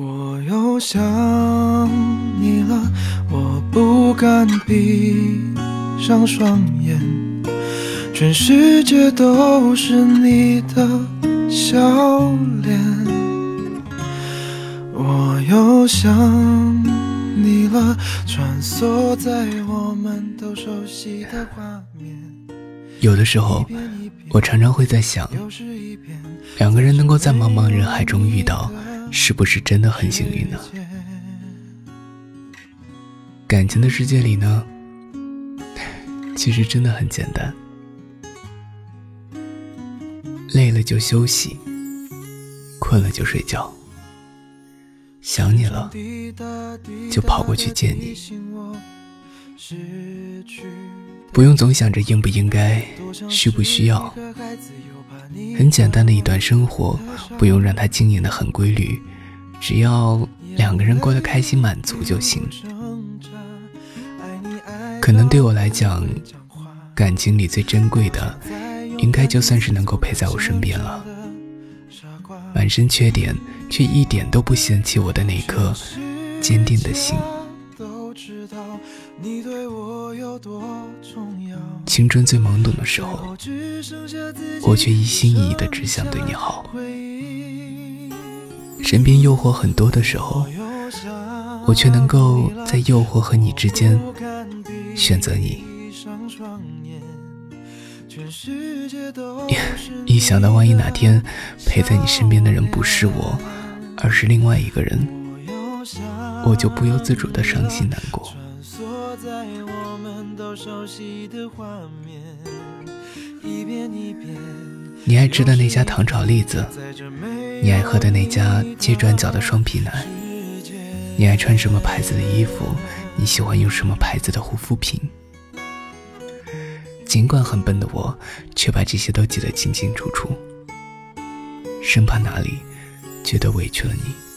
我又想你了，我不敢闭上双眼，全世界都是你的笑脸。我又想你了，穿梭在我们都熟悉的画面。有的时候，我常常会在想，两个人能够在茫茫人海中遇到。是不是真的很幸运呢？感情的世界里呢，其实真的很简单，累了就休息，困了就睡觉，想你了就跑过去见你，不用总想着应不应该，需不需要。很简单的一段生活，不用让它经营的很规律，只要两个人过得开心满足就行。可能对我来讲，感情里最珍贵的，应该就算是能够陪在我身边了。满身缺点却一点都不嫌弃我的那颗坚定的心。青春最懵懂的时候，我却一心一意的只想对你好。身边诱惑很多的时候，我却能够在诱惑和你之间选择你。一想到万一哪天陪在你身边的人不是我，而是另外一个人，我就不由自主的伤心难过。你爱吃的那家糖炒栗子，你爱喝的那家街转角的双皮奶，你爱穿什么牌子的衣服，你喜欢用什么牌子的护肤品。尽管很笨的我，却把这些都记得清清楚楚，生怕哪里觉得委屈了你。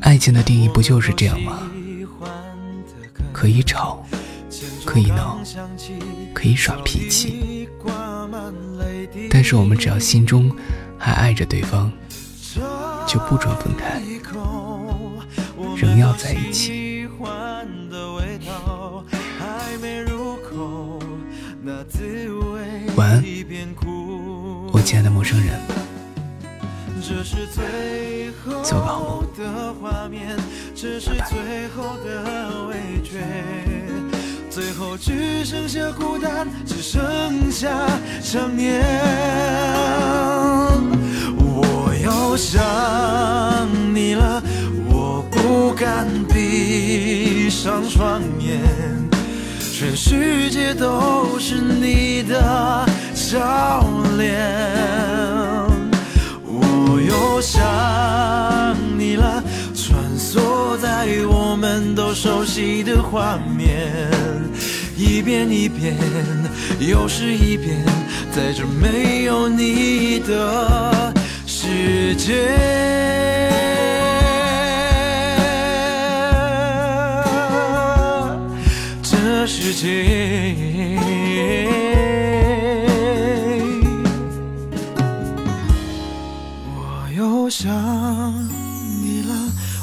爱情的定义不就是这样吗？可以吵，可以闹，可以耍脾气，但是我们只要心中还爱着对方，就不准分开，仍要在一起。晚安，我亲爱的陌生人。这是最后的画面，这是最后的味觉，最后只剩下孤单，只剩下想念。我又想你了，我不敢闭上双眼，全世界都是你的笑脸。都熟悉的画面，一遍一遍，又是一遍，在这没有你的世界，这世界。我又想你了，